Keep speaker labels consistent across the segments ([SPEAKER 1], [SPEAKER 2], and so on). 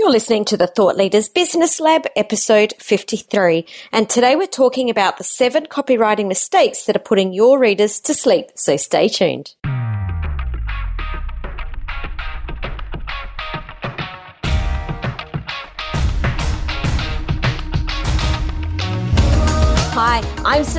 [SPEAKER 1] You're listening to the Thought Leaders Business Lab, episode 53. And today we're talking about the seven copywriting mistakes that are putting your readers to sleep. So stay tuned.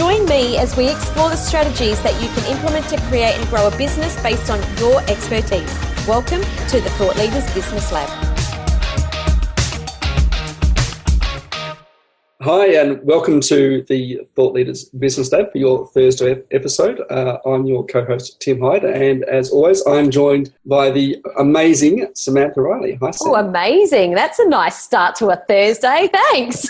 [SPEAKER 1] Join me as we explore the strategies that you can implement to create and grow a business based on your expertise. Welcome to the Thought Leaders Business Lab.
[SPEAKER 2] Hi, and welcome to the Thought Leaders Business Lab for your Thursday episode. Uh, I'm your co host, Tim Hyde, and as always, I'm joined by the amazing Samantha Riley. Hi,
[SPEAKER 1] Sam. Oh, amazing. That's a nice start to a Thursday. Thanks.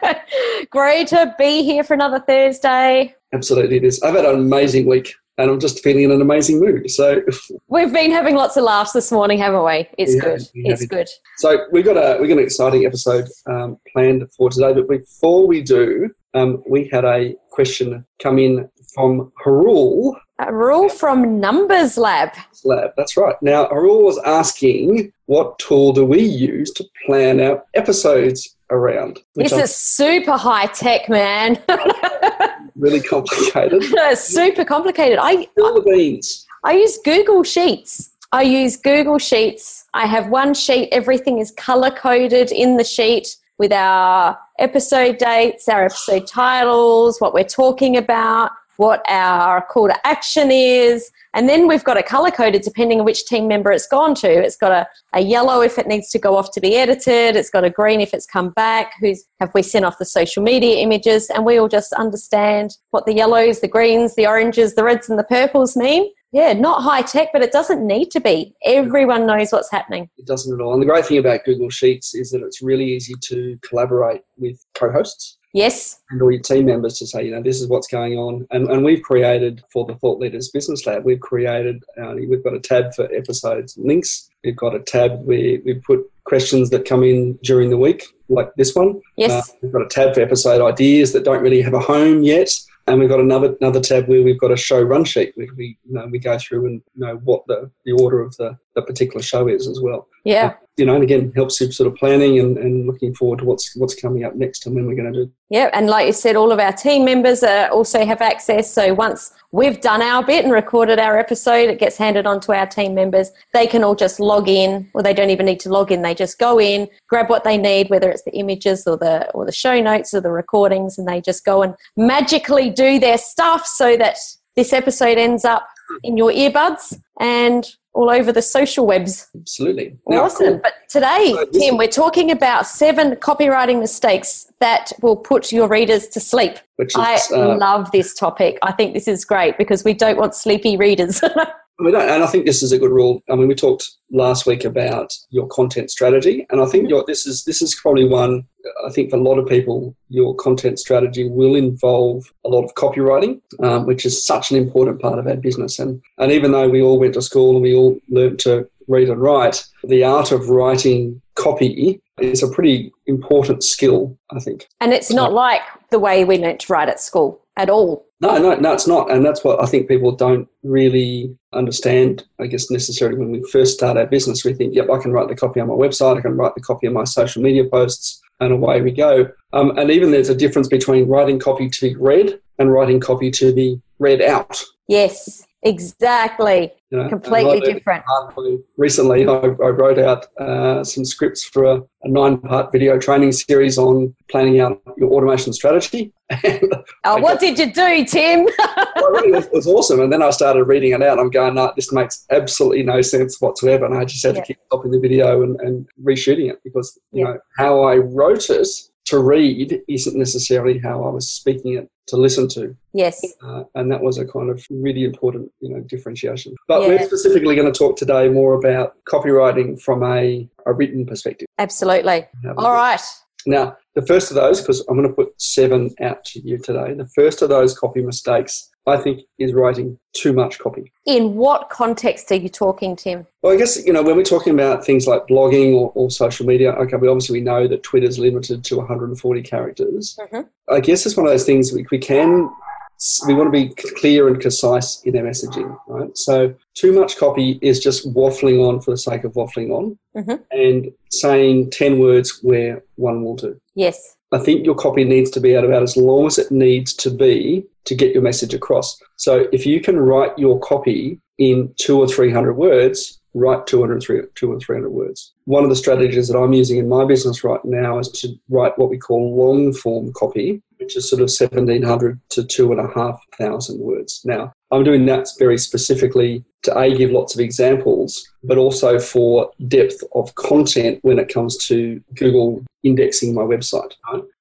[SPEAKER 1] Great to be here for another Thursday.
[SPEAKER 2] Absolutely, it is. I've had an amazing week and I'm just feeling in an amazing mood. So
[SPEAKER 1] we've been having lots of laughs this morning, haven't we? It's we good. It's good.
[SPEAKER 2] So we've got a we've got an exciting episode um, planned for today. But before we do, um, we had a question come in from Harul.
[SPEAKER 1] Harul from Numbers Lab.
[SPEAKER 2] Lab, that's right. Now Harul was asking, what tool do we use to plan our episodes around?
[SPEAKER 1] This I'm, is super high tech, man.
[SPEAKER 2] really complicated.
[SPEAKER 1] super complicated. I
[SPEAKER 2] all the beans.
[SPEAKER 1] I use Google Sheets. I use Google Sheets. I have one sheet. Everything is color coded in the sheet with our episode dates, our episode titles, what we're talking about, what our call to action is. And then we've got it color coded depending on which team member it's gone to. It's got a, a yellow if it needs to go off to be edited. It's got a green if it's come back. Who's have we sent off the social media images? And we all just understand what the yellows, the greens, the oranges, the reds, and the purples mean. Yeah, not high tech, but it doesn't need to be. Everyone knows what's happening.
[SPEAKER 2] It doesn't at all. And the great thing about Google Sheets is that it's really easy to collaborate with co hosts.
[SPEAKER 1] Yes.
[SPEAKER 2] And all your team members to say, you know, this is what's going on. And, and we've created for the Thought Leaders Business Lab, we've created, uh, we've got a tab for episodes links. We've got a tab where we put questions that come in during the week, like this one.
[SPEAKER 1] Yes. Uh,
[SPEAKER 2] we've got a tab for episode ideas that don't really have a home yet. And we've got another another tab where we've got a show run sheet where we you know we go through and know what the, the order of the, the particular show is as well.
[SPEAKER 1] Yeah
[SPEAKER 2] you know, and again, helps you sort of planning and, and looking forward to what's what's coming up next and when we're going to do.
[SPEAKER 1] Yeah, and like you said, all of our team members also have access. So once we've done our bit and recorded our episode, it gets handed on to our team members. They can all just log in, or they don't even need to log in. They just go in, grab what they need, whether it's the images or the or the show notes or the recordings, and they just go and magically do their stuff so that this episode ends up in your earbuds and all over the social webs.
[SPEAKER 2] Absolutely.
[SPEAKER 1] Now, awesome. Cool. But today, so Tim, we're talking about seven copywriting mistakes that will put your readers to sleep. Which is, I uh, love this topic. I think this is great because we don't want sleepy readers.
[SPEAKER 2] we don't, and I think this is a good rule. I mean, we talked last week about your content strategy, and I think mm-hmm. your, this is this is probably one. I think for a lot of people, your content strategy will involve a lot of copywriting, um, which is such an important part of our business. And and even though we all went to school and we all learned to read and write, the art of writing copy is a pretty important skill, I think.
[SPEAKER 1] And it's not like the way we learnt to write at school at all.
[SPEAKER 2] No, no, no, it's not. And that's what I think people don't really understand, I guess, necessarily when we first start our business. We think, yep, I can write the copy on my website, I can write the copy on my social media posts, and away we go. Um, and even there's a difference between writing copy to be read and writing copy to be read out.
[SPEAKER 1] Yes, exactly. You know, Completely different.
[SPEAKER 2] Recently, I, I wrote out uh, some scripts for a, a nine part video training series on planning out your automation strategy.
[SPEAKER 1] oh, what did you do, Tim?
[SPEAKER 2] it was awesome. And then I started reading it out. I'm going, no, this makes absolutely no sense whatsoever. And I just had yeah. to keep stopping the video and, and reshooting it because, you yeah. know, how I wrote it to read isn't necessarily how I was speaking it to listen to.
[SPEAKER 1] Yes.
[SPEAKER 2] Uh, and that was a kind of really important, you know, differentiation. But
[SPEAKER 1] Yeah.
[SPEAKER 2] we're specifically going to talk today more about copywriting from a, a written perspective.
[SPEAKER 1] Absolutely. All right.
[SPEAKER 2] Now, the first of those, because I'm going to put seven out to you today, the first of those copy mistakes, I think, is writing too much copy.
[SPEAKER 1] In what context are you talking, Tim?
[SPEAKER 2] Well, I guess, you know, when we're talking about things like blogging or, or social media, okay, we obviously we know that Twitter's limited to 140 characters.
[SPEAKER 1] Mhm.
[SPEAKER 2] I guess it's one of those things we, we can, we want to be clear and concise in our messaging, right? So too much copy is just waffling on for the sake of waffling on
[SPEAKER 1] Mhm.
[SPEAKER 2] and saying 10 words where one will do.
[SPEAKER 1] Yes.
[SPEAKER 2] I think your copy needs to be out about as long as it needs to be to get your message across. So if you can write your copy in two or three hundred words, write 200, three- two or three hundred words. One of the strategies that I'm using in my business right now is to write what we call long form copy, which is sort of 1700 to two and a half thousand words. Now, I'm doing that very specifically to A, give lots of examples, but also for depth of content when it comes to Google indexing my website.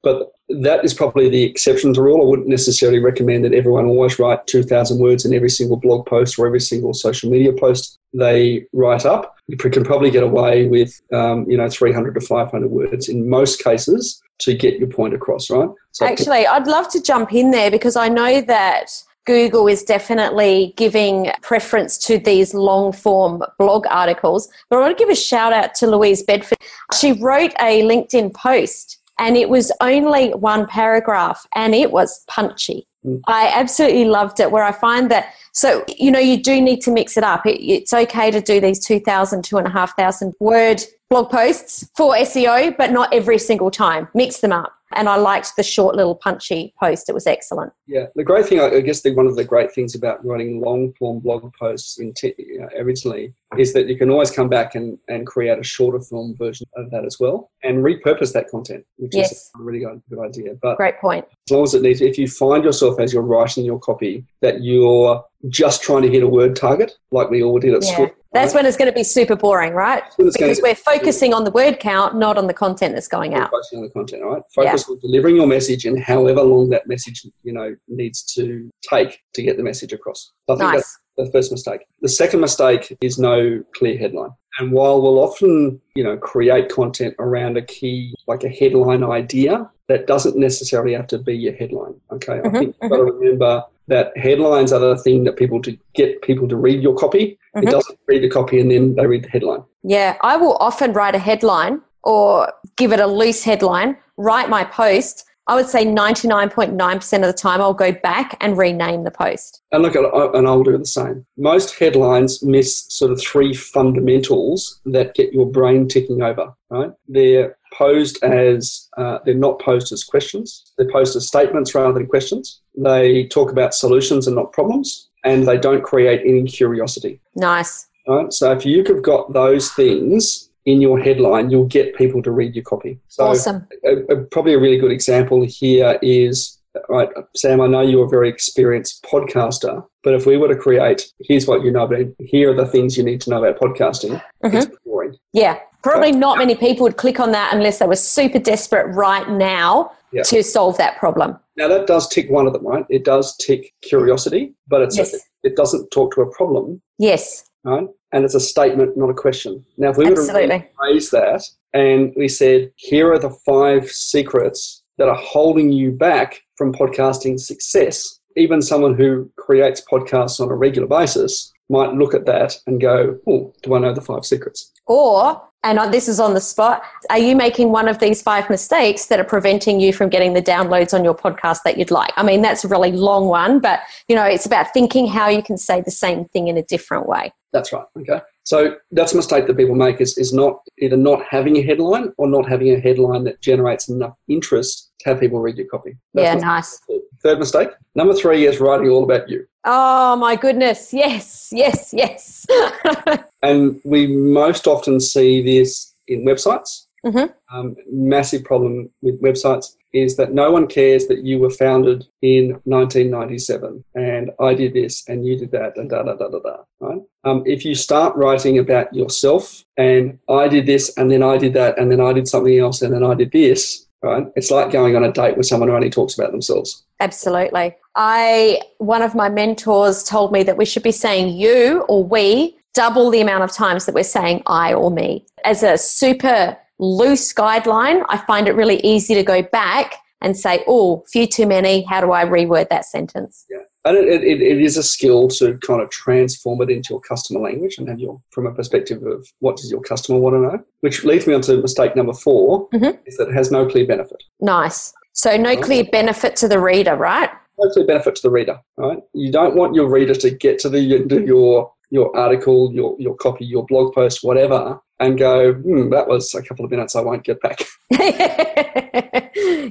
[SPEAKER 2] But that is probably the exception to the rule. I wouldn't necessarily recommend that everyone always write 2,000 words in every single blog post or every single social media post they write up. You can probably get away with, um, you know, 300 to 500 words in most cases to get your point across, right? So
[SPEAKER 1] Actually, I'd love to jump in there because I know that Google is definitely giving preference to these long form blog articles. But I want to give a shout out to Louise Bedford. She wrote a LinkedIn post and it was only one paragraph and it was punchy. I absolutely loved it. Where I find that, so you know, you do need to mix it up. It, it's okay to do these 2,000, 2,500 word blog posts for SEO, but not every single time. Mix them up. And I liked the short little punchy post. It was excellent.
[SPEAKER 2] Yeah, the great thing, I guess, the, one of the great things about writing long form blog posts in t- you know, originally is that you can always come back and, and create a shorter form version of that as well and repurpose that content, which
[SPEAKER 1] Yes.
[SPEAKER 2] is a really good, good idea. But
[SPEAKER 1] Great point.
[SPEAKER 2] as long as it needs, if you find yourself as you're writing your copy that you're just trying to hit a word target, like we all did at
[SPEAKER 1] Yeah.
[SPEAKER 2] school.
[SPEAKER 1] That's when it's going to be super boring, right?
[SPEAKER 2] when it's going
[SPEAKER 1] Because we're focusing on the word count, not on the content that's going out.
[SPEAKER 2] Focusing on the content, right? Focus on delivering your message and however long that message, you know, needs to take to get the message across. I think that's
[SPEAKER 1] Nice.
[SPEAKER 2] the first mistake. The second mistake is no clear headline. And while we'll often, you know, create content around a key, like a headline idea, that doesn't necessarily have to be your headline. Okay. I
[SPEAKER 1] Mhm,
[SPEAKER 2] think you've got to remember that headlines are the thing that people to get people to read your copy.
[SPEAKER 1] Mhm.
[SPEAKER 2] It doesn't read the copy and then they read the headline.
[SPEAKER 1] Yeah, I will often write a headline or give it a loose headline, write my post. I would say 99.9% of the time I'll go back and rename the post.
[SPEAKER 2] And look, at- and I'll do the same. Most headlines miss sort of three fundamentals that get your brain ticking over. Right? They're posed as uh, they're not posed as questions. They're posed as statements rather than questions. They talk about solutions and not problems, and they don't create any curiosity.
[SPEAKER 1] Nice.
[SPEAKER 2] Right? So if you have got those things in your headline, you'll get people to read your copy. So
[SPEAKER 1] awesome.
[SPEAKER 2] a, a- probably a really good example here is right sam i know you're a very experienced podcaster but if we were to create here's what you know about here are the things you need to know about podcasting it's mm-hmm. boring
[SPEAKER 1] Yeah, probably not many people would click on that unless they were super desperate right now
[SPEAKER 2] Yeah.
[SPEAKER 1] to solve that problem.
[SPEAKER 2] now that does tick one of them right it does tick curiosity but it's
[SPEAKER 1] Yes.
[SPEAKER 2] it doesn't talk to a problem
[SPEAKER 1] Yes,
[SPEAKER 2] right and it's a statement not a question now if we were to
[SPEAKER 1] Absolutely.
[SPEAKER 2] rephrase that and we said here are the five secrets that are holding you back from podcasting success even someone who creates podcasts on a regular basis might look at that and go oh do i know the five secrets
[SPEAKER 1] Or, and this is on the spot, are you making one of these five mistakes that are preventing you from getting the downloads on your podcast that you'd like? I mean, that's a really long one, but you know, it's about thinking how you can say the same thing in a different way.
[SPEAKER 2] That's right okay so that's a mistake that people make is, is not either not having a headline or not having a headline that generates enough interest to have people read your copy That's
[SPEAKER 1] yeah, nice.
[SPEAKER 2] third mistake number three is writing all about you
[SPEAKER 1] Oh my goodness. Yes, yes, yes.
[SPEAKER 2] And we most often see this in websites.
[SPEAKER 1] Mhm.
[SPEAKER 2] Um, massive problem with websites is that no one cares that you were founded in 1997 and I did this and you did that and da da da da da. Right? Um, if you start writing about yourself and I did this and then I did that and then I did something else and then I did this, right? It's like going on a date with someone who only talks about themselves.
[SPEAKER 1] Absolutely. I one of my mentors told me that we should be saying you or we double the amount of times that we're saying I or me. As a super loose guideline, I find it really easy to go back and say, oh, few too many. How do I reword that sentence?
[SPEAKER 2] Yeah. And it, it, it is a skill to kind of transform it into your customer language and have your, from a perspective of what does your customer want to know, which leads me on to mistake number 4
[SPEAKER 1] mm-hmm.
[SPEAKER 2] is that it has no clear benefit.
[SPEAKER 1] Nice. So no clear benefit to the reader, right?
[SPEAKER 2] No clear benefit to the reader, right? You don't want your reader to get to the end of your your article, your your copy, your blog post, whatever, and go, hmm, that was a couple of minutes I won't get back.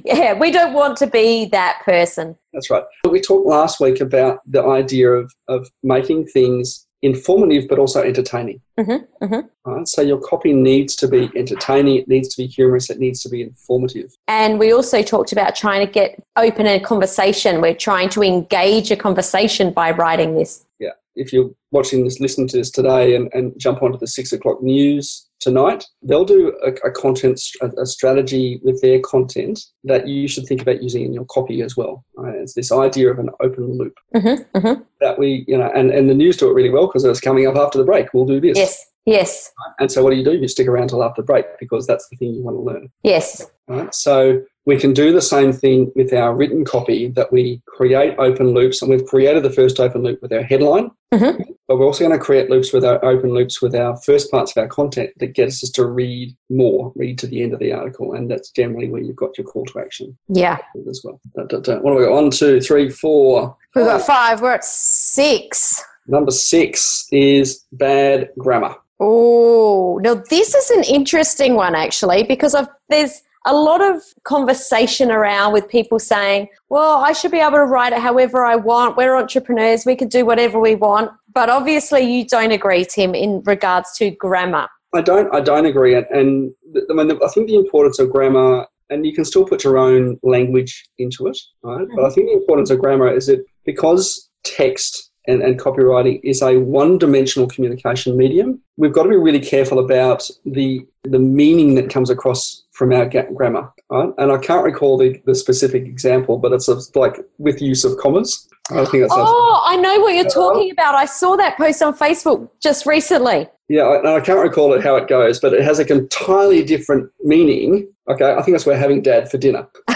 [SPEAKER 1] yeah, we don't want to be that person.
[SPEAKER 2] That's right. We talked last week about the idea of, of making things informative but also entertaining.
[SPEAKER 1] Mm-hmm, mm-hmm.
[SPEAKER 2] Right? So your copy needs to be entertaining, it needs to be humorous, it needs to be informative.
[SPEAKER 1] And we also talked about trying to get open a conversation. We're trying to engage a conversation by writing this.
[SPEAKER 2] Yeah. If you're watching this, listening to this today and, and jump onto the six o'clock news tonight, they'll do a, a content, a, strategy with their content that you should think about using in your copy as well. Right? It's this idea of an open loop
[SPEAKER 1] mm-hmm, mm-hmm.
[SPEAKER 2] that we, you know, and, and the news do it really well because it's coming up after the break. We'll do this.
[SPEAKER 1] Yes. Yes.
[SPEAKER 2] And so what do you do? You stick around till after the break because that's the thing you want to learn.
[SPEAKER 1] Yes.
[SPEAKER 2] Right? So we can do the same thing with our written copy that we create open loops, and we've created the first open loop with our headline,
[SPEAKER 1] mm-hmm.
[SPEAKER 2] but we're also going to create loops with our open loops with our first parts of our content that gets us to read more, read to the end of the article, and that's generally where you've got your call to action.
[SPEAKER 1] Yeah,
[SPEAKER 2] as well. What do we got? One, two, three, four.
[SPEAKER 1] We've got five. We're at six.
[SPEAKER 2] Number six is bad grammar.
[SPEAKER 1] Oh, now this is an interesting one actually because I've, there's a lot of conversation around with people saying, well, I should be able to write it however I want. We're entrepreneurs, we could do whatever we want. But obviously, you don't agree, Tim, in regards to grammar.
[SPEAKER 2] I don't. I don't agree, and, and I mean, I think the importance of grammar, and you can still put your own language into it, right? Mm-hmm. But I think the importance of grammar is that because text and, and copywriting is a one-dimensional communication medium. We've got to be really careful about the the meaning that comes across from our grammar. Right? And I can't recall the, the specific example, but it's like with use of commas.
[SPEAKER 1] I think that's oh, I know what you're talking about. I saw that post on Facebook just recently.
[SPEAKER 2] Yeah, I, I can't recall it how it goes, but it has a entirely different meaning. Okay, I think that's we're having dad for dinner.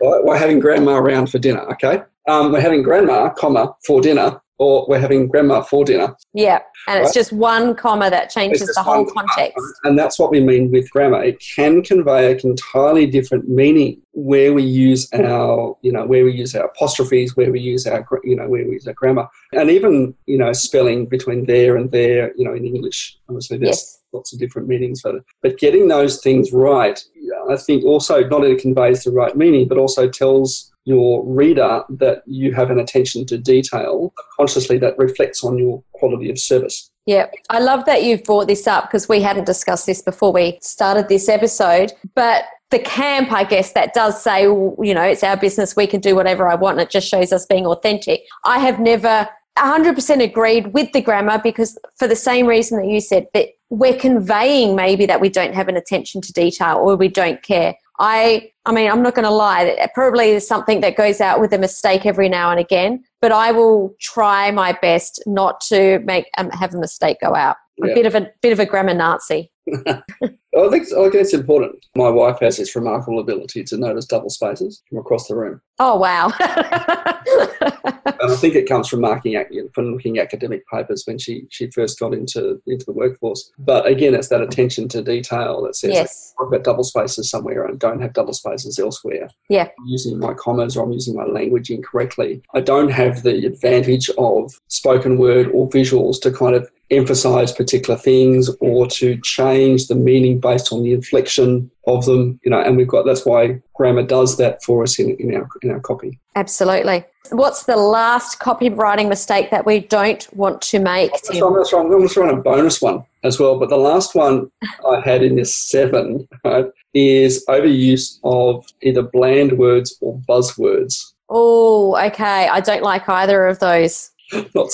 [SPEAKER 2] we're having grandma around for dinner. Okay, um, we're having grandma, comma, for dinner, or we're having grandma for dinner.
[SPEAKER 1] Yeah, and right? it's just one comma that changes the whole context. Comma,
[SPEAKER 2] and that's what we mean with grammar. It can convey an entirely different meaning where we use our, you know, where we use our apostrophes, where we use our, you know, where we use our grammar, and even, you know, spelling between there and there, you know, in English. Obviously, there's yes. lots of different meanings for it. But getting those things right, I think also not only conveys the right meaning, but also tells your reader that you have an attention to detail consciously that reflects on your quality of service.
[SPEAKER 1] Yeah, I love that you've brought this up because we hadn't discussed this before we started this episode. But the camp, I guess, that does say, you know, it's our business, we can do whatever I want, and it just shows us being authentic. I have never 100% agreed with the grammar because, for the same reason that you said, that we're conveying maybe that we don't have an attention to detail or we don't care. I I mean, I'm not going to lie. It probably is something that goes out with a mistake every now and again, but I will try my best not to make um, have a mistake go out. Yeah. A bit of a bit of a grammar Nazi.
[SPEAKER 2] I think I think it's important. My wife has this remarkable ability to notice double spaces from across the room.
[SPEAKER 1] Oh wow!
[SPEAKER 2] and I think it comes from marking from looking academic papers when she she first got into into the workforce. But again, it's that attention to detail that says
[SPEAKER 1] yes.
[SPEAKER 2] I've got double spaces somewhere and don't have double spaces elsewhere.
[SPEAKER 1] Yeah,
[SPEAKER 2] I'm using my commas or I'm using my language incorrectly. I don't have the advantage of spoken word or visuals to kind of emphasize particular things or to change the meaning based on the inflection of them you know and we've got that's why grammar does that for us in, in our in our copy.
[SPEAKER 1] Absolutely. What's the last copywriting mistake that we don't want to make
[SPEAKER 2] I'm going, to I'm going to throw in a bonus one as well but the last one i had in this seven right, is overuse of either bland words or buzzwords.
[SPEAKER 1] Oh okay. I don't like either of those
[SPEAKER 2] not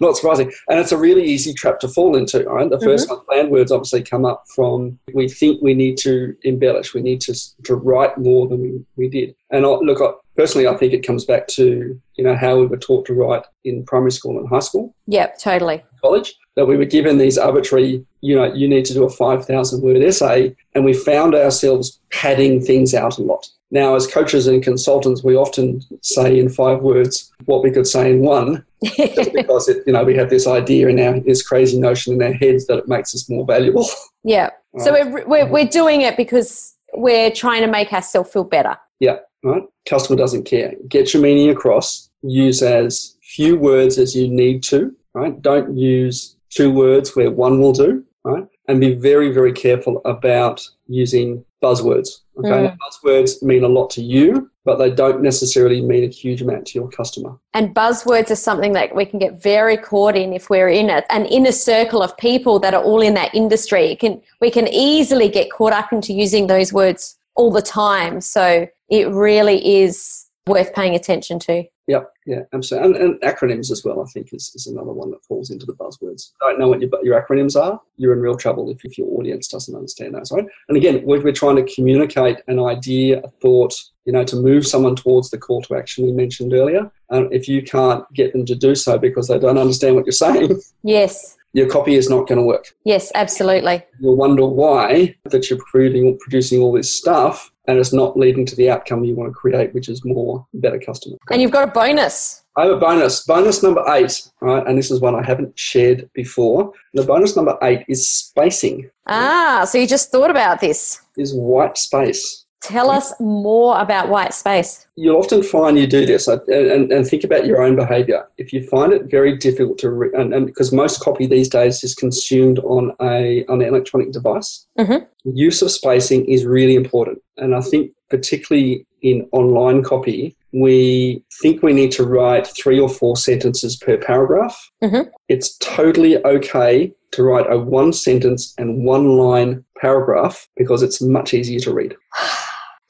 [SPEAKER 2] not surprising, and it's a really easy trap to fall into. Right, the 1st mm-hmm. planned words obviously come up from we think we need to embellish, we need to to write more than we, we did. And I, look, I, personally, I think it comes back to you know how we were taught to write in primary school and high school.
[SPEAKER 1] Yep, totally.
[SPEAKER 2] College that we were given these arbitrary, you know, you need to do a 5,000 word essay, and we found ourselves padding things out a lot. Now, as coaches and consultants, we often say in five words what we could say in one, just because it, you know we have this idea in our this crazy notion in our heads that it makes us more valuable.
[SPEAKER 1] Yeah. Right. So we're, we're we're doing it because we're trying to make ourselves feel better.
[SPEAKER 2] Yeah. Right. Customer doesn't care. Get your meaning across. Use as few words as you need to. Right. Don't use two words where one will do. Right. And be very very careful about using buzzwords. Okay, mm. buzzwords mean a lot to you, but they don't necessarily mean a huge amount to your customer.
[SPEAKER 1] And buzzwords are something that we can get very caught in if we're in a, an inner circle of people that are all in that industry. It can we can easily get caught up into using those words all the time. So it really is worth paying attention to.
[SPEAKER 2] Yep, yeah, absolutely. And, and, acronyms as well, I think, is, is another one that falls into the buzzwords. I Don't know what your, your acronyms are, you're in real trouble if, if your audience doesn't understand those, right? And again, we're, we're trying to communicate an idea, a thought, you know, to move someone towards the call to action we mentioned earlier. And if you can't get them to do so because they don't understand what you're saying,
[SPEAKER 1] yes,
[SPEAKER 2] your copy is not going to work.
[SPEAKER 1] Yes, absolutely.
[SPEAKER 2] You'll wonder why that you're producing, producing all this stuff and it's not leading to the outcome you want to create, which is more better customer.
[SPEAKER 1] And you've got a bonus.
[SPEAKER 2] I have a bonus. Bonus number eight, right? And this is one I haven't shared before. The bonus number eight is spacing.
[SPEAKER 1] Ah, so you just thought about this.
[SPEAKER 2] Is white space.
[SPEAKER 1] Tell us more about white space.
[SPEAKER 2] You'll often find you do this and, and, think about your own behavior. If you find it very difficult to, re- and, and, because most copy these days is consumed on a on an electronic device, mm-hmm. use of spacing is really important. And I think particularly in online copy, we think we need to write three or four sentences per paragraph. Mm-hmm. It's totally okay to write a one sentence and one line paragraph because it's much easier to read.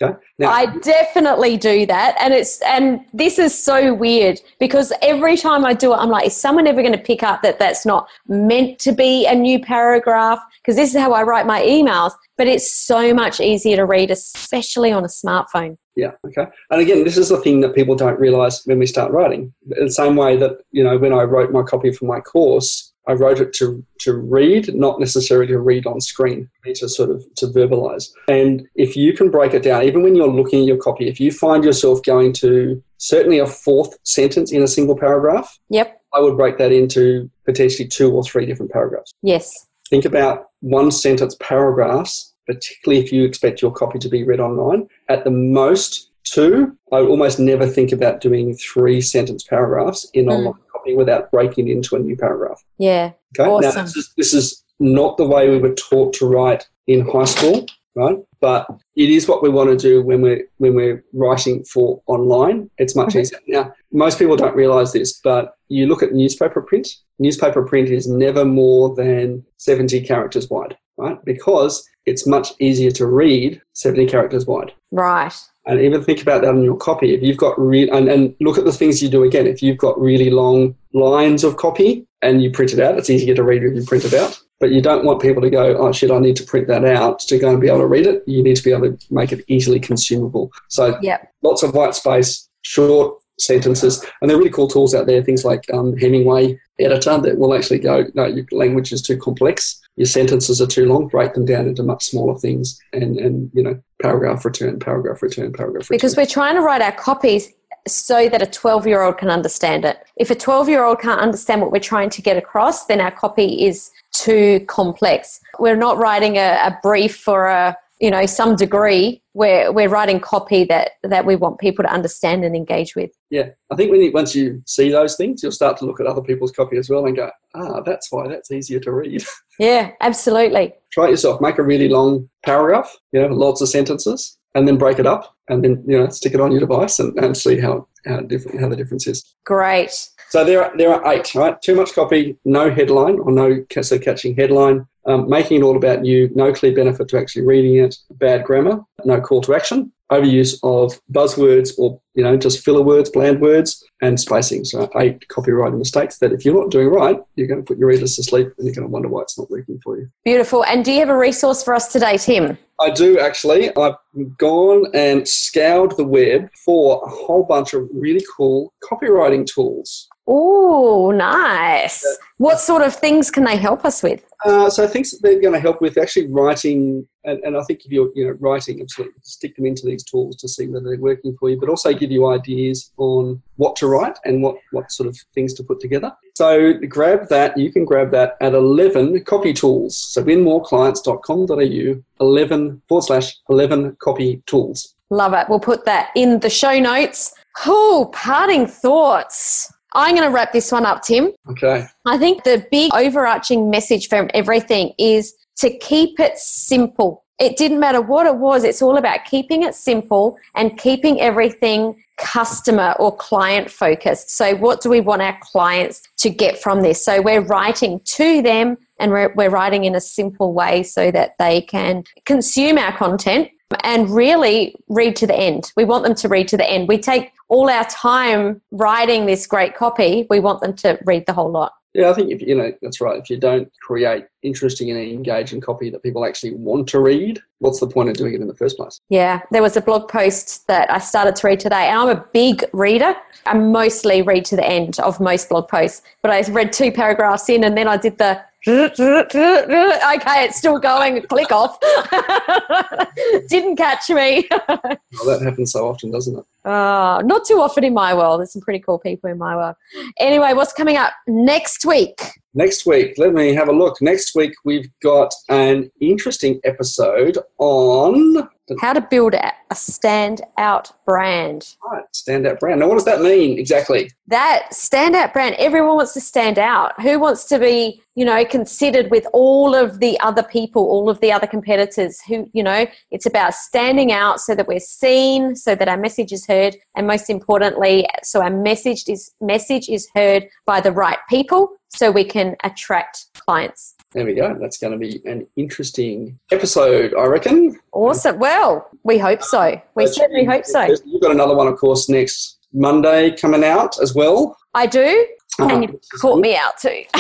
[SPEAKER 1] Okay. Now, I definitely do that, and it's and this is so weird because every time I do it, I'm like, is someone ever going to pick up that that's not meant to be a new paragraph? Because this is how I write my emails, but it's so much easier to read, especially on a smartphone.
[SPEAKER 2] Yeah. Okay. And again, this is the thing that people don't realize when we start writing. In the same way that you know, when I wrote my copy for my course, I wrote it to, to read, not necessarily to read on screen, to sort of to verbalize. And if you can break it down, even when you're looking at your copy, if you find yourself going to certainly a fourth sentence in a single paragraph,
[SPEAKER 1] yep,
[SPEAKER 2] I would break that into potentially two or three different paragraphs.
[SPEAKER 1] Yes.
[SPEAKER 2] Think about one sentence paragraphs, particularly if you expect your copy to be read online. At the most, two. I almost never think about doing three sentence paragraphs in mm. online copy without breaking into a new paragraph.
[SPEAKER 1] Yeah.
[SPEAKER 2] Okay.
[SPEAKER 1] Awesome.
[SPEAKER 2] Now, this is, this is not the way we were taught to write in high school, right? But it is what we want to do when we're when we're writing for online. It's much mm-hmm. easier. Now, most people don't realise this, but you look at newspaper print. Newspaper print is never more than seventy characters wide, right? Because it's much easier to read seventy characters wide.
[SPEAKER 1] Right.
[SPEAKER 2] And even think about that in your copy. If you've got real and, and look at the things you do again. If you've got really long lines of copy and you print it out, it's easier to read if you print it out. But you don't want people to go, oh shit, I need to print that out to go and be able to read it. You need to be able to make it easily consumable. So
[SPEAKER 1] yep.
[SPEAKER 2] lots of white space, short sentences, and there are really cool tools out there. Things like um, Hemingway editor that will actually go, no, your language is too complex your sentences are too long, break them down into much smaller things and, and you know, paragraph return, paragraph return, paragraph return.
[SPEAKER 1] Because we're trying to write our copies so that a 12 year old can understand it. If a 12 year old can't understand what we're trying to get across, then our copy is too complex. We're not writing a, a brief for a you know some degree we're we're writing copy that that we want people to understand and engage with.
[SPEAKER 2] Yeah i think when you, once you see those things you'll start to look at other people's copy as well and go ah that's why that's easier to read.
[SPEAKER 1] Yeah absolutely.
[SPEAKER 2] Try it yourself. Make a really long paragraph you know lots of sentences and then break it up and then you know stick it on your device and, and see how how different how the difference is.
[SPEAKER 1] Great.
[SPEAKER 2] So there are there are eight right? Too much copy no headline or no so catching headline. Um, making it all about you, no clear benefit to actually reading it, bad grammar, no call to action, overuse of buzzwords or you know, just filler words, bland words, and spacing. So eight copywriting mistakes that if you're not doing right, you're going to put your readers to sleep and you're going to wonder why it's not working for you.
[SPEAKER 1] Beautiful. And do you have a resource for us today, Tim?
[SPEAKER 2] I do actually. I've gone and scoured the web for a whole bunch of really cool copywriting tools.
[SPEAKER 1] Oh, nice. What sort of things can they help us with?
[SPEAKER 2] Uh, so things that they're going to help with actually writing, and, and I think if you're you know writing, absolutely stick them into these tools to see whether they're working for you, but also give you ideas on what to write and what what sort of things to put together. So grab that. You can grab that at 11 copy tools. So winmoreclients.com.au 11 forward slash 11 copy tools.
[SPEAKER 1] Love it. We'll put that in the show notes. Oh, parting thoughts. I'm going to wrap this one up, Tim.
[SPEAKER 2] Okay.
[SPEAKER 1] I think the big overarching message from everything is to keep it simple. It didn't matter what it was, it's all about keeping it simple and keeping everything customer or client focused. So, what do we want our clients to get from this? So, we're writing to them and we're, we're writing in a simple way so that they can consume our content and really read to the end. We want them to read to the end. We take all our time writing this great copy, we want them to read the whole lot.
[SPEAKER 2] Yeah, I think if you know that's right. If you don't create interesting and engaging copy that people actually want to read, what's the point of doing it in the first place?
[SPEAKER 1] Yeah, there was a blog post that I started to read today, and I'm a big reader. I mostly read to the end of most blog posts, but I read two paragraphs in, and then I did the okay, it's still going. Click off. Didn't catch me.
[SPEAKER 2] well, that happens so often, doesn't it?
[SPEAKER 1] Uh, not too often in my world. There's some pretty cool people in my world. Anyway, what's coming up next week?
[SPEAKER 2] Next week, let me have a look. Next week, we've got an interesting episode on
[SPEAKER 1] how to build a standout brand.
[SPEAKER 2] Right, standout brand. Now, what does that mean exactly?
[SPEAKER 1] That standout brand. Everyone wants to stand out. Who wants to be, you know, considered with all of the other people, all of the other competitors? Who, you know, it's about standing out so that we're seen, so that our message is heard, and most importantly, so our message is message is heard by the right people so we can attract clients.
[SPEAKER 2] There we go. That's going to be an interesting episode, I reckon.
[SPEAKER 1] Awesome. Well, we hope so. We certainly hope so.
[SPEAKER 2] You've got another one, of course, next Monday coming out as well.
[SPEAKER 1] I do. Uh-huh. And you caught me out too.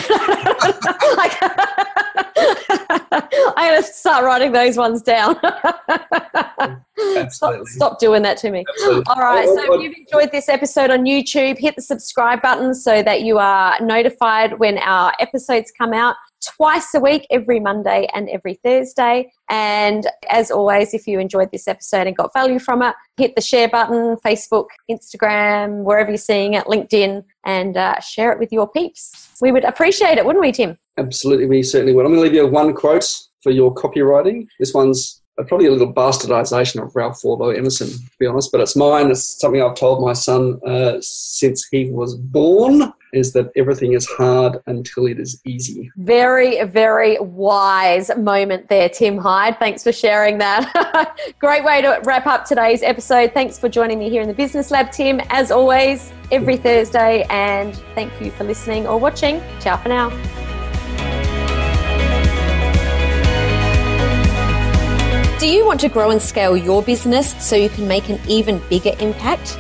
[SPEAKER 1] I'm going to start writing those ones down. stop, stop, doing that to me. Absolutely. All right. So if you've enjoyed this episode on YouTube, hit the subscribe button so that you are notified when our episodes come out twice a week, every Monday and every Thursday. And as always, if you enjoyed this episode and got value from it, hit the share button, Facebook, Instagram, wherever you're seeing it, LinkedIn, and uh, share it with your peeps. We would appreciate it, wouldn't we, Tim?
[SPEAKER 2] Absolutely, we certainly would. I'm going to leave you one quote for your copywriting. This one's probably a little bastardization of Ralph Waldo Emerson, to be honest, but it's mine. It's something I've told my son uh, since he was born is that everything is hard until it is easy.
[SPEAKER 1] Very, very wise moment there, Tim Hyde. Thanks for sharing that. Great way to wrap up today's episode. Thanks for joining me here in the Business Lab, Tim, as always, every Thursday. And thank you for listening or watching. Ciao for now. Do you want to grow and scale your business so you can make an even bigger impact?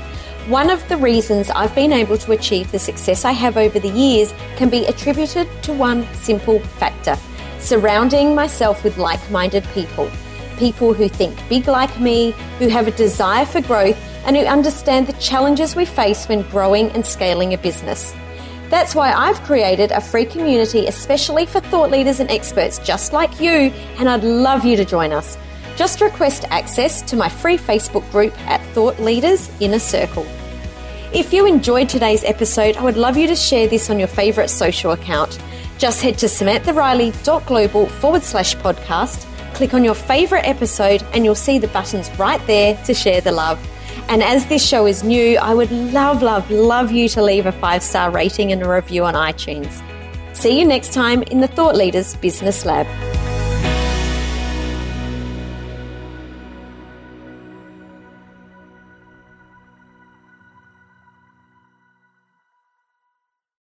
[SPEAKER 1] One of the reasons I've been able to achieve the success I have over the years can be attributed to one simple factor surrounding myself with like minded people. People who think big like me, who have a desire for growth, and who understand the challenges we face when growing and scaling a business. That's why I've created a free community especially for thought leaders and experts just like you, and I'd love you to join us. Just request access to my free Facebook group at Thought Leaders Inner Circle. If you enjoyed today's episode, I would love you to share this on your favourite social account. Just head to samanthariley.global forward slash podcast, click on your favourite episode, and you'll see the buttons right there to share the love. And as this show is new, I would love, love, love you to leave a five star rating and a review on iTunes. See you next time in the Thought Leaders Business Lab.